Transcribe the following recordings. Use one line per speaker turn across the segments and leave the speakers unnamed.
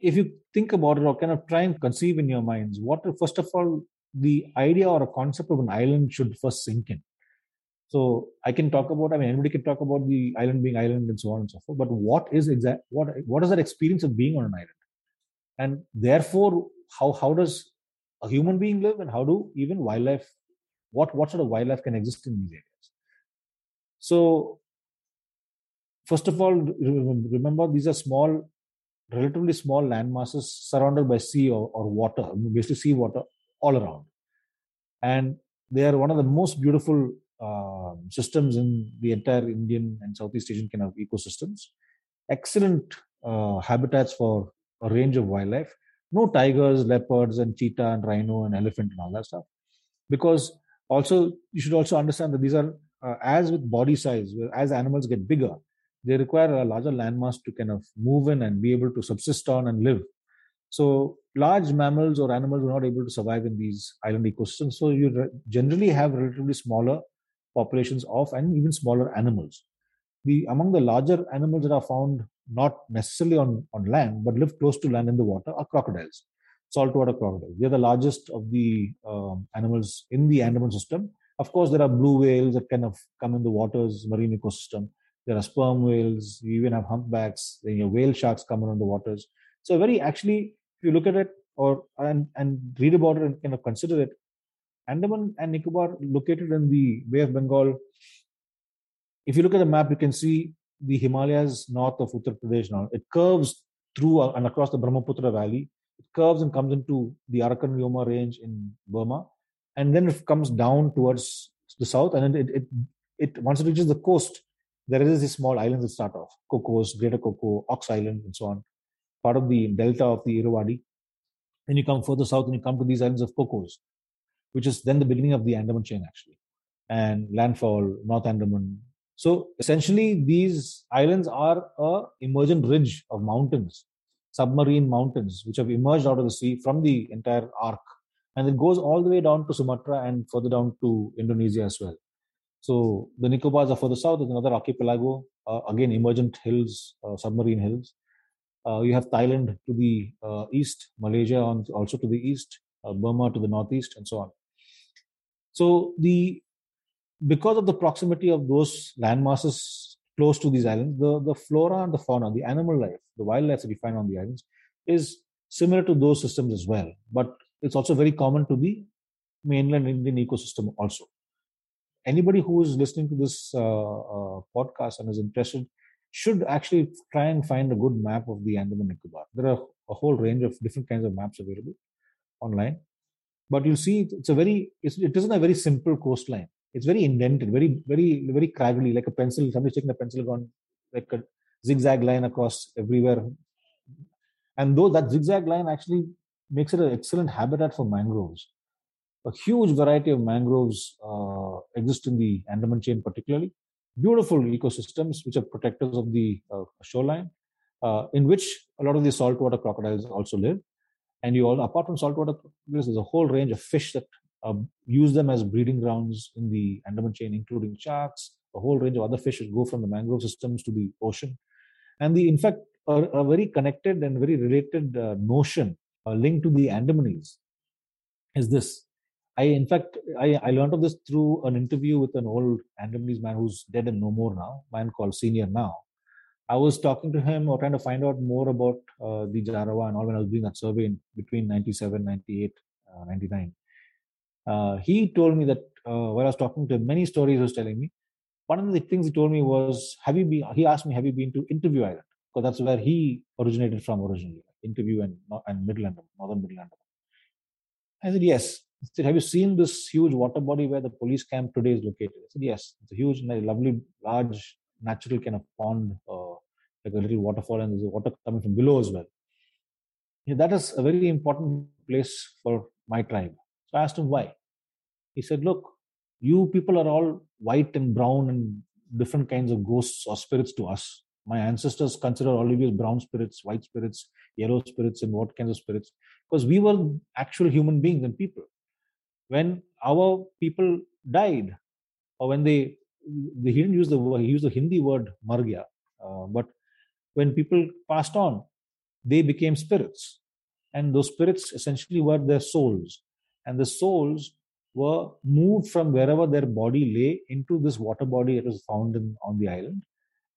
if you think about it or kind of try and conceive in your minds, what first of all the idea or a concept of an island should first sink in. So I can talk about. I mean, anybody can talk about the island being island and so on and so forth. But what is exact? What what is that experience of being on an island? And therefore, how how does a human being live, and how do even wildlife? What what sort of wildlife can exist in these areas? So, first of all, remember these are small, relatively small land masses surrounded by sea or, or water, basically sea water all around, and they are one of the most beautiful uh, systems in the entire Indian and Southeast Asian kind of ecosystems. Excellent uh, habitats for a range of wildlife. No tigers, leopards, and cheetah, and rhino, and elephant, and all that stuff. Because also, you should also understand that these are, uh, as with body size, as animals get bigger, they require a larger landmass to kind of move in and be able to subsist on and live. So large mammals or animals are not able to survive in these island ecosystems. So you re- generally have relatively smaller populations of and even smaller animals. The among the larger animals that are found not necessarily on, on land but live close to land in the water are crocodiles, saltwater crocodiles. They are the largest of the um, animals in the Andaman system. Of course, there are blue whales that kind of come in the waters, marine ecosystem. There are sperm whales. You even have humpbacks. Then your whale sharks come around the waters. So very actually, if you look at it or and and read about it and kind of consider it, Andaman and Nicobar located in the Bay of Bengal. If you look at the map, you can see the Himalayas north of Uttar Pradesh now. It curves through uh, and across the Brahmaputra Valley. It curves and comes into the Arakan Yoma range in Burma, and then it comes down towards the south. And then it, it, it once it reaches the coast, there is these small islands that start off: Cocos, Greater Coco, Ox Island, and so on, part of the delta of the Irrawaddy. Then you come further south and you come to these islands of Cocos, which is then the beginning of the Andaman chain, actually, and landfall, North Andaman. So essentially, these islands are a emergent ridge of mountains, submarine mountains, which have emerged out of the sea from the entire arc, and it goes all the way down to Sumatra and further down to Indonesia as well. So the Nicobars are further south. There's another archipelago, uh, again emergent hills, uh, submarine hills. Uh, you have Thailand to the uh, east, Malaysia on, also to the east, uh, Burma to the northeast, and so on. So the because of the proximity of those land masses close to these islands, the, the flora and the fauna, the animal life, the wildlife that you find on the islands is similar to those systems as well. But it's also very common to the mainland Indian ecosystem also. Anybody who is listening to this uh, uh, podcast and is interested should actually try and find a good map of the Andaman Nicobar. There are a whole range of different kinds of maps available online but you'll see it's a very it's, it isn't a very simple coastline it's very indented very very very craggly like a pencil somebody's taking a pencil gone like a zigzag line across everywhere and though that zigzag line actually makes it an excellent habitat for mangroves a huge variety of mangroves uh, exist in the andaman chain particularly beautiful ecosystems which are protectors of the uh, shoreline uh, in which a lot of the saltwater crocodiles also live and you all, apart from saltwater crocodiles, there's a whole range of fish that uh, use them as breeding grounds in the Andaman chain, including sharks, a whole range of other fish that go from the mangrove systems to the ocean. And the, in fact, a, a very connected and very related uh, notion uh, linked to the Andamanese is this. I, in fact, I, I learned of this through an interview with an old Andamanese man who's dead and no more now, man called Senior Now. I was talking to him or trying to find out more about uh, the Jarawa and all when I was doing that survey in between 97, 98, uh, 99. Uh, he told me that uh, while I was talking to him, many stories he was telling me. One of the things he told me was, "Have you been?" He asked me, "Have you been to Interview Island?" Because that's where he originated from originally, Interview and and Middle and Northern Middle I said, "Yes." Said, "Have you seen this huge water body where the police camp today is located?" I said, "Yes." It's a huge, lovely, large natural kind of pond, uh, like a little waterfall, and there's water coming from below as well. Yeah, that is a very important place for my tribe. So I asked him why. He said, Look, you people are all white and brown and different kinds of ghosts or spirits to us. My ancestors considered always brown spirits, white spirits, yellow spirits, and what kinds of spirits? Because we were actual human beings and people. When our people died, or when they he didn't use the word, he used the Hindi word margya. Uh, but when people passed on, they became spirits. And those spirits essentially were their souls. And the souls were moved from wherever their body lay into this water body that was found in, on the island.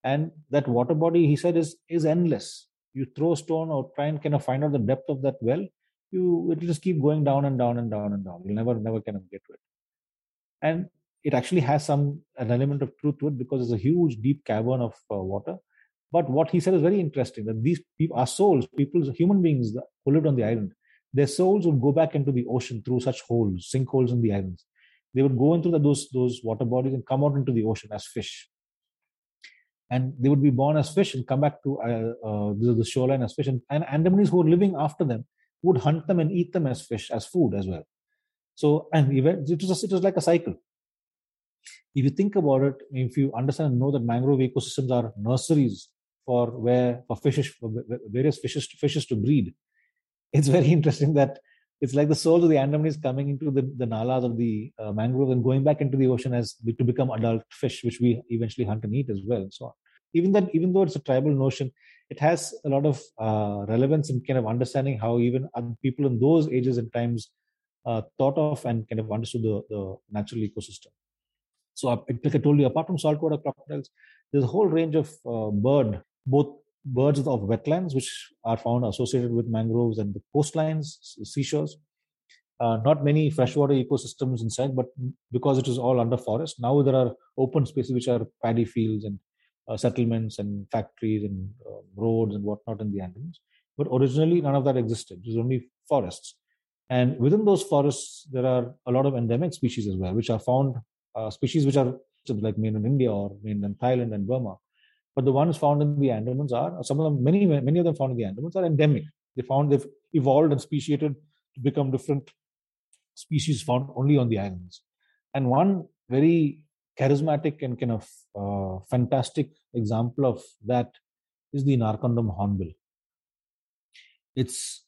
And that water body, he said, is, is endless. You throw a stone or try and kind of find out the depth of that well, you it will just keep going down and down and down and down. You'll never, never kind of get to it. And it actually has some an element of truth to it because it's a huge, deep cavern of uh, water but what he said is very interesting that these people, our souls, people, human beings who lived on the island, their souls would go back into the ocean through such holes, sinkholes in the islands. They would go into the, those those water bodies and come out into the ocean as fish. And they would be born as fish and come back to uh, uh, the shoreline as fish. And, and Andamanese who were living after them would hunt them and eat them as fish, as food as well. So, and it was, it was like a cycle if you think about it, if you understand and know that mangrove ecosystems are nurseries for where for fishes for various fishes fishes to breed. It's very interesting that it's like the souls of the Andamanese coming into the, the nalas of the uh, mangroves and going back into the ocean as to become adult fish, which we eventually hunt and eat as well, and so on. Even that, even though it's a tribal notion, it has a lot of uh, relevance in kind of understanding how even people in those ages and times uh, thought of and kind of understood the, the natural ecosystem. So, like I told you, apart from saltwater crocodiles, there's a whole range of uh, bird both birds of wetlands, which are found associated with mangroves and the coastlines, seashores. Uh, not many freshwater ecosystems inside, but because it is all under forest, now there are open spaces which are paddy fields and uh, settlements and factories and uh, roads and whatnot in the Andamans. But originally, none of that existed. It was only forests. And within those forests, there are a lot of endemic species as well, which are found, uh, species which are like mainland India or mainland Thailand and Burma, but the ones found in the Andamans are some of them, many many of them found in the Andamans are endemic. They found they've evolved and speciated to become different species found only on the islands. And one very charismatic and kind of uh, fantastic example of that is the Narcondam hornbill. It's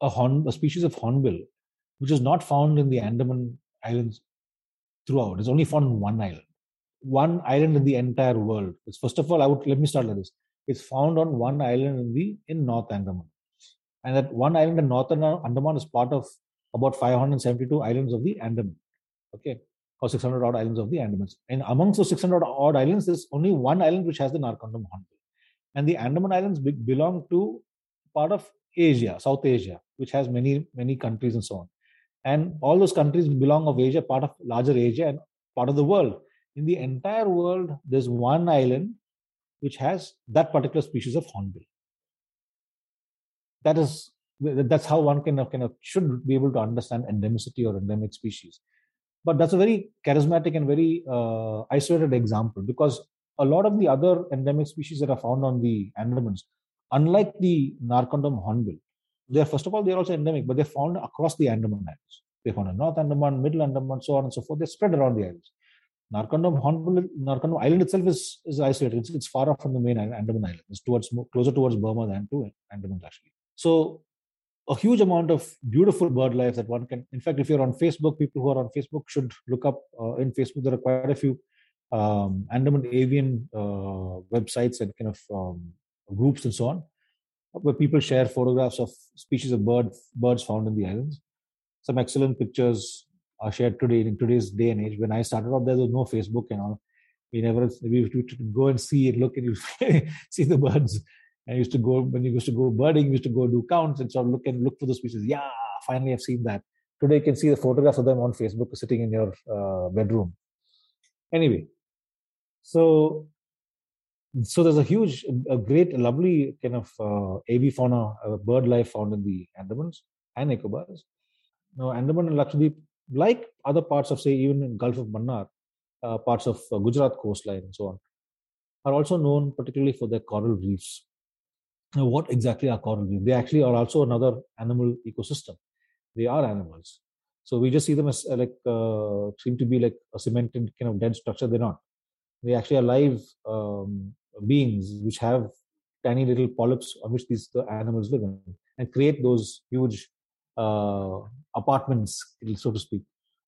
a horn, a species of hornbill which is not found in the Andaman Islands throughout. It's only found in one island one island in the entire world. It's first of all, I would let me start like this. It's found on one island in the in North Andaman, and that one island in North Andaman is part of about 572 islands of the Andaman. Okay, or 600 odd islands of the Andamans. And amongst those 600 odd islands, there's only one island which has the Narcondam hornbill, and the Andaman Islands be- belong to part of Asia, South Asia, which has many many countries and so on. And all those countries belong of Asia, part of larger Asia and part of the world in the entire world, there's one island which has that particular species of hornbill. That is that's how one can kind of should be able to understand endemicity or endemic species. But that's a very charismatic and very uh, isolated example because a lot of the other endemic species that are found on the Andamans, unlike the Narcondam hornbill, they're first of all they're also endemic, but they're found across the Andaman Islands. They're found in North Andaman, Middle Andaman, so on and so forth. They're spread around the islands. Narcondam Hornbill, Narcondam Island itself is, is isolated. It's, it's far off from the main Andaman Island. It's towards closer towards Burma than to Andaman actually. So a huge amount of beautiful bird life that one can. In fact, if you're on Facebook, people who are on Facebook should look up uh, in Facebook. There are quite a few um, Andaman avian uh, websites and kind of um, groups and so on, where people share photographs of species of bird birds found in the islands. Some excellent pictures are shared today in today's day and age. When I started off, there was no Facebook and all. We never we to go and see and look and you see the birds. And used to go when you used to go birding, used to go do counts and sort of look and look for the species. Yeah, finally I've seen that. Today you can see the photographs of them on Facebook sitting in your uh, bedroom. Anyway, so so there's a huge, a great, lovely kind of uh, avifauna, uh, bird life found in the Andamans and Nicobars. Now, Andaman and Lakshadweep like other parts of, say, even in Gulf of Mannar, uh, parts of uh, Gujarat coastline and so on, are also known particularly for their coral reefs. What exactly are coral reefs? They actually are also another animal ecosystem. They are animals. So we just see them as uh, like uh, seem to be like a cemented kind of dead structure. They're not. They actually are live um, beings which have tiny little polyps on which these the animals live in and create those huge uh, apartments, so to speak,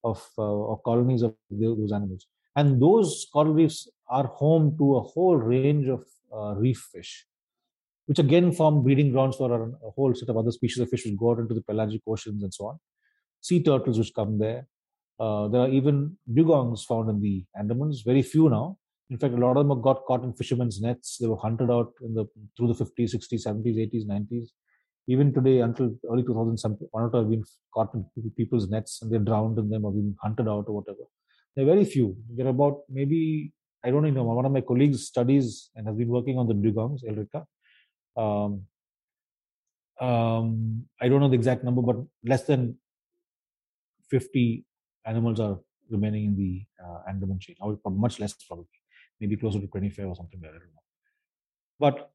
of, uh, colonies of those animals. And those coral reefs are home to a whole range of uh, reef fish. Which again form breeding grounds for a, whole set of other species of fish which go out into the pelagic oceans and so on. Sea turtles which come there. Uh, there are even dugongs found in the Andamans, very few now. In fact, a lot of them got caught in fishermen's nets. They were hunted out in the through the 50s, 60s, 70s, 80s, 90s. Even today, until early 2000s, some one or two have been caught in people's nets and they're drowned in them or been hunted out or whatever. There are very few. There are about maybe I don't even know. One of my colleagues studies and has been working on the dugongs, Elrika. Um, um, I don't know the exact number, but less than 50 animals are remaining in the uh, Andaman chain, or much less probably, maybe closer to 25 or something like that. I don't know. But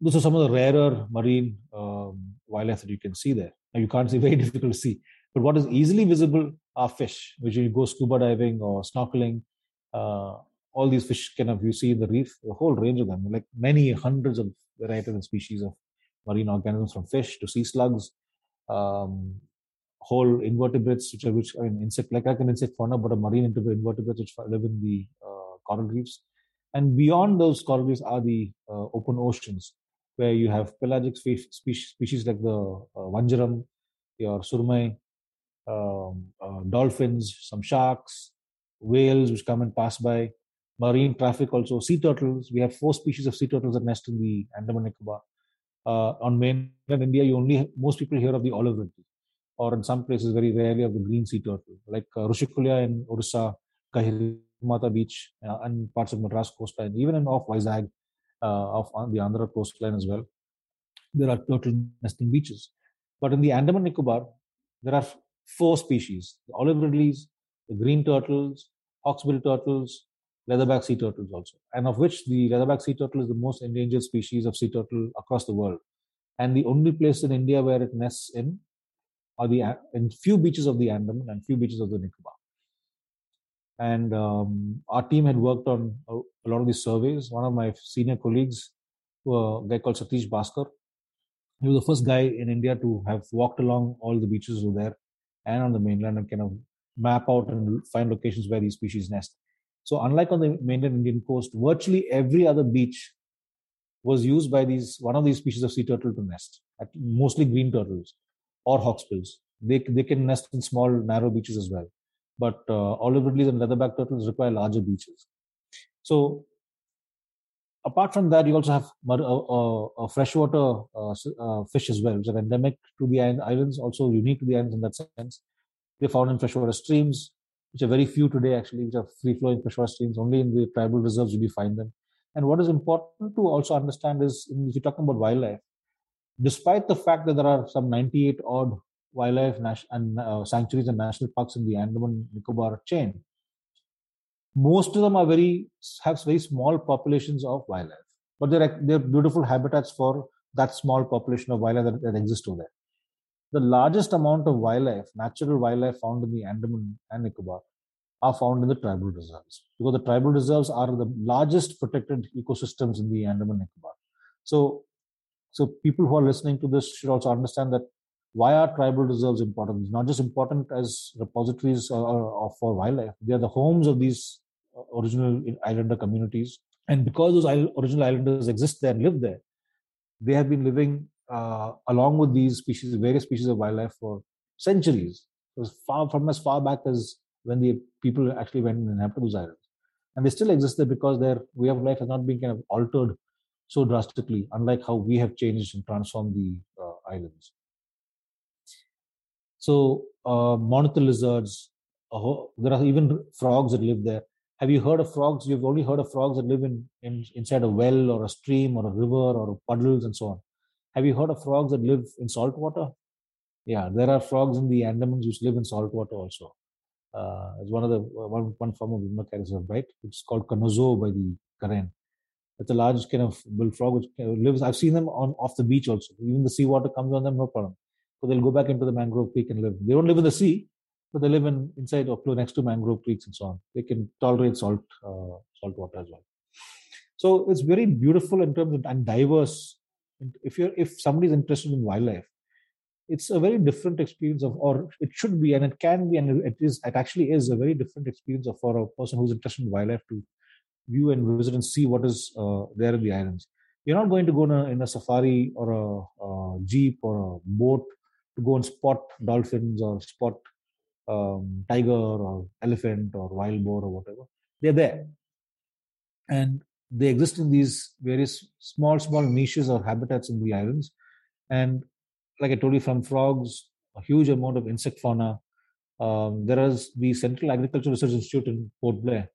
those are some of the rarer marine um, wildlife that you can see there. Now, you can't see, very difficult to see. But what is easily visible are fish, which you go scuba diving or snorkeling. Uh, all these fish kind of you see in the reef, a whole range of them, like many hundreds of varieties and species of marine organisms, from fish to sea slugs, um, whole invertebrates, which are which I mean insect like an insect fauna, but a marine invertebrates which live in the uh, coral reefs. And beyond those coral reefs are the uh, open oceans, where you have pelagic species, species like the uh, vanjaram, your surmai, um, uh, dolphins, some sharks, whales which come and pass by, marine traffic also, sea turtles. We have four species of sea turtles that nest in the Andaman Nicobar. Uh, on mainland India, you only most people hear of the olive ridley, or in some places very rarely of the green sea turtle, like uh, Rushikulya in Orissa, Gahirmatha Beach, uh, and parts of Madras coastline, even in off Vizag, uh, off the Andhra coastline as well. There are turtle nesting beaches, but in the Andaman Nicobar, there are four species: the olive ridleys, the green turtles, hawksbill turtles, leatherback sea turtles also, and of which the leatherback sea turtle is the most endangered species of sea turtle across the world, and the only place in India where it nests in are the in few beaches of the Andaman and few beaches of the Nicobar. And um, our team had worked on a, lot of these surveys. One of my senior colleagues, a guy called Satish Bhaskar, he was the first guy in India to have walked along all the beaches over there and on the mainland and kind of map out and find locations where these species nest. So, unlike on the mainland Indian coast, virtually every other beach was used by these one of these species of sea turtle to nest, mostly green turtles or hawksbills. They, they can nest in small, narrow beaches as well. But uh, olive ridleys and leatherback turtles require larger beaches. So, apart from that, you also have a, a, a freshwater uh, uh, fish as well, which are endemic to the islands, also unique to the islands in that sense. They're found in freshwater streams, which are very few today actually, which are free flowing freshwater streams. Only in the tribal reserves will you find them. And what is important to also understand is if you're talking about wildlife, despite the fact that there are some 98 odd wildlife and uh, sanctuaries and national parks in the Andaman Nicobar chain, most of them are very have very small populations of wildlife, but they're they're beautiful habitats for that small population of wildlife that, that exists over there the largest amount of wildlife, natural wildlife found in the Andaman and Nicobar, are found in the tribal reserves because the tribal reserves are the largest protected ecosystems in the Andaman and Nicobar. So, so people who are listening to this should also understand that why are tribal reserves important? It's not just important as repositories uh, for wildlife; they are the homes of these uh, original islander communities. And because those original islanders exist there and live there, they have been living uh, along with these species, various species of wildlife for centuries. It was far from as far back as when the people actually went and inhabited those islands. And they still exist there because their way of life has not been kind of altered so drastically, unlike how we have changed and transformed the uh, islands. So, uh, monitor lizards, there are even frogs that live there. Have you heard of frogs? You've only heard of frogs that live in, in inside a well or a stream or a river or puddles and so on. Have you heard of frogs that live in salt water? Yeah, there are frogs in the Andamans which live in salt water also. Uh, it's one of the one, one form of Immacarism, right? It's called Kanozo by the Karen. It's a large kind of bullfrog which lives. I've seen them on off the beach also. Even the seawater comes on them, no problem. So they'll go back into the mangrove creek and live. They don't live in the sea, but they live in inside or close next to mangrove creeks and so on. They can tolerate salt uh, salt water as well. So it's very beautiful in terms of and diverse if you're if somebody's interested in wildlife it's a very different experience of or it should be and it can be and it is it actually is a very different experience of, for a person who's interested in wildlife to view and visit and see what is uh, there in the islands you're not going to go in a, in a safari or a, a, jeep or a boat to go and spot dolphins or spot um, tiger or elephant or wild boar or whatever. They're there. And they exist in these various small, small niches or habitats in the islands. And like I told you, from frogs, a huge amount of insect fauna. Um, there is the Central Agricultural Research Institute in Port Blair.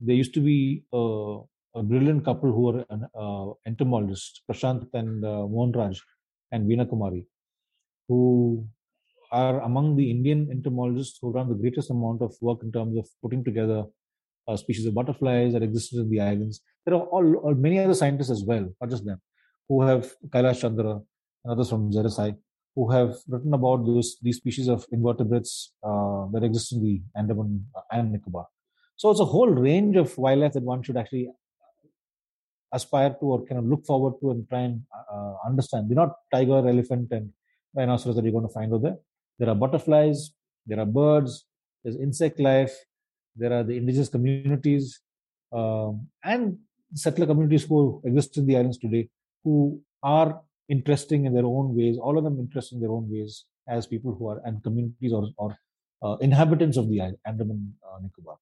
There used to be a, a brilliant couple who were an uh, entomologists, Prashant and uh, and Veena Kumari, who are among the Indian entomologists who have done the greatest amount of work in terms of putting together uh, species of butterflies that existed in the islands. There are all, many other scientists as well, not just them, who have Kailash Chandra and others from ZSI, who have written about those these species of invertebrates uh, that exist in the Andaman and Nicobar. So it's a whole range of wildlife that one should actually aspire to or kind of look forward to and try and uh, understand. They're not tiger, elephant, and rhinoceros that you're going to find over there. There are butterflies, there are birds, there's insect life, there are the indigenous communities, um, and settler communities who exist in the islands today who are interesting in their own ways, all of them interesting in their own ways as people who are and communities or, or uh, inhabitants of the Andaman uh, Nicobar.